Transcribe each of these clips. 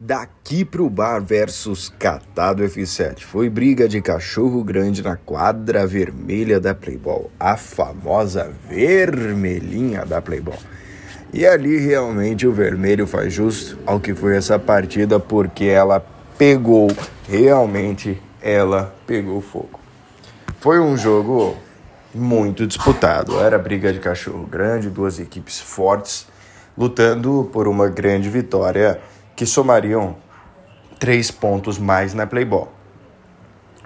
Daqui pro bar versus Catado F7. Foi briga de cachorro grande na quadra vermelha da Playboy, a famosa vermelhinha da Playboy. E ali realmente o vermelho faz justo ao que foi essa partida, porque ela pegou, realmente ela pegou fogo. Foi um jogo muito disputado, era briga de cachorro grande, duas equipes fortes lutando por uma grande vitória que somariam três pontos mais na Playboy.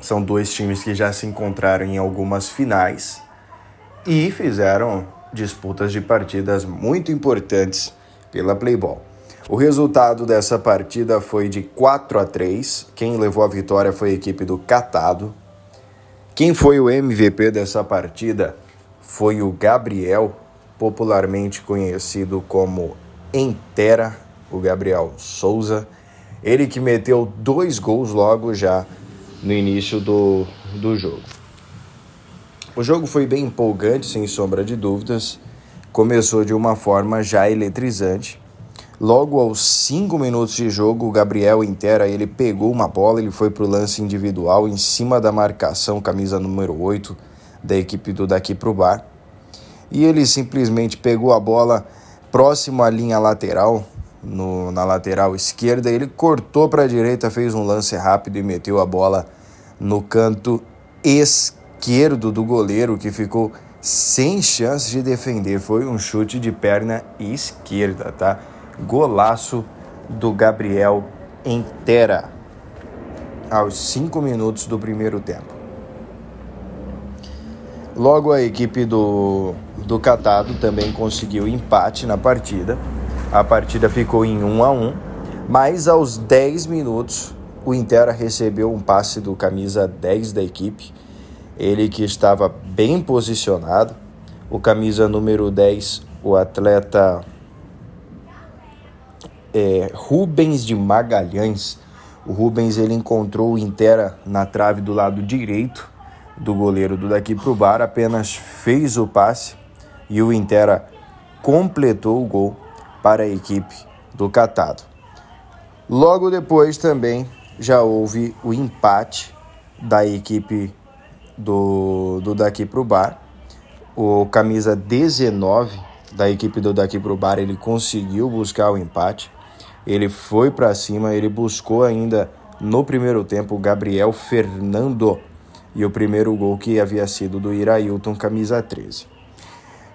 São dois times que já se encontraram em algumas finais e fizeram disputas de partidas muito importantes pela Playboy. O resultado dessa partida foi de 4 a 3. Quem levou a vitória foi a equipe do Catado. Quem foi o MVP dessa partida foi o Gabriel, popularmente conhecido como Entera o Gabriel Souza. Ele que meteu dois gols logo já no início do, do jogo. O jogo foi bem empolgante, sem sombra de dúvidas. Começou de uma forma já eletrizante. Logo aos cinco minutos de jogo, o Gabriel Intera ele pegou uma bola, ele foi para o lance individual em cima da marcação, camisa número 8 da equipe do Daqui Pro Bar. E ele simplesmente pegou a bola próximo à linha lateral, no, na lateral esquerda. Ele cortou para a direita, fez um lance rápido e meteu a bola no canto esquerdo do goleiro, que ficou sem chance de defender. Foi um chute de perna esquerda, tá? Golaço do Gabriel Entera aos 5 minutos do primeiro tempo. Logo a equipe do, do Catado também conseguiu empate na partida a partida ficou em 1 a 1, mas aos 10 minutos o Intera recebeu um passe do camisa 10 da equipe. Ele que estava bem posicionado, o camisa número 10, o atleta é, Rubens de Magalhães. O Rubens ele encontrou o Intera na trave do lado direito do goleiro do daqui para o bar, apenas fez o passe e o Intera completou o gol para a equipe do Catado. Logo depois também já houve o empate da equipe do, do Daqui Pro Bar. O camisa 19 da equipe do Daqui Pro Bar, ele conseguiu buscar o empate. Ele foi para cima, ele buscou ainda no primeiro tempo o Gabriel Fernando e o primeiro gol que havia sido do Irailton, camisa 13.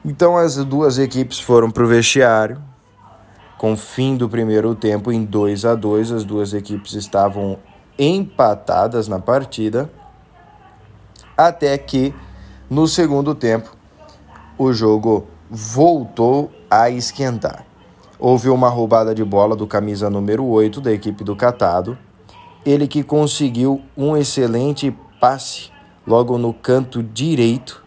Então as duas equipes foram para o vestiário, com o fim do primeiro tempo em 2 a 2, as duas equipes estavam empatadas na partida, até que no segundo tempo o jogo voltou a esquentar. Houve uma roubada de bola do camisa número 8 da equipe do Catado, ele que conseguiu um excelente passe logo no canto direito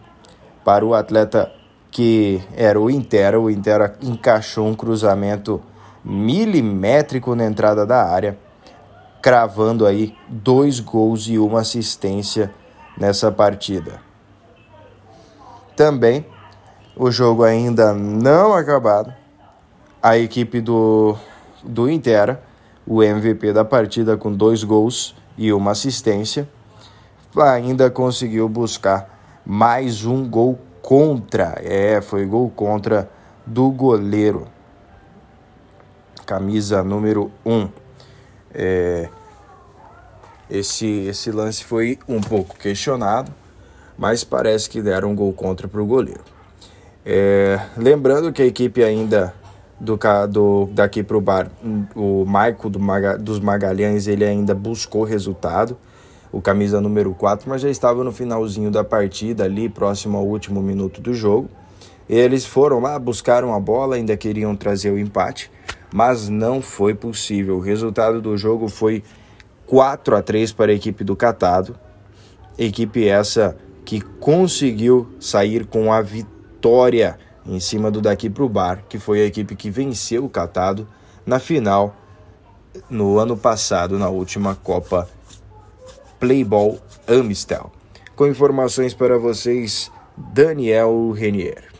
para o atleta que era o Intera. O Intera encaixou um cruzamento milimétrico na entrada da área, cravando aí dois gols e uma assistência nessa partida. Também o jogo ainda não acabado. A equipe do, do Intera, o MVP da partida com dois gols e uma assistência, ainda conseguiu buscar mais um gol contra. É, foi gol contra do goleiro. Camisa número 1. Um. É, esse, esse lance foi um pouco questionado, mas parece que deram um gol contra para o goleiro. É, lembrando que a equipe ainda do, do daqui para o bar, o Maico do Maga, dos Magalhães, ele ainda buscou resultado o camisa número 4, mas já estava no finalzinho da partida, ali próximo ao último minuto do jogo. Eles foram lá, buscaram a bola, ainda queriam trazer o empate, mas não foi possível. O resultado do jogo foi 4 a 3 para a equipe do Catado. Equipe essa que conseguiu sair com a vitória em cima do daqui para o bar, que foi a equipe que venceu o Catado na final no ano passado, na última Copa Playball Amistel. Com informações para vocês, Daniel Renier.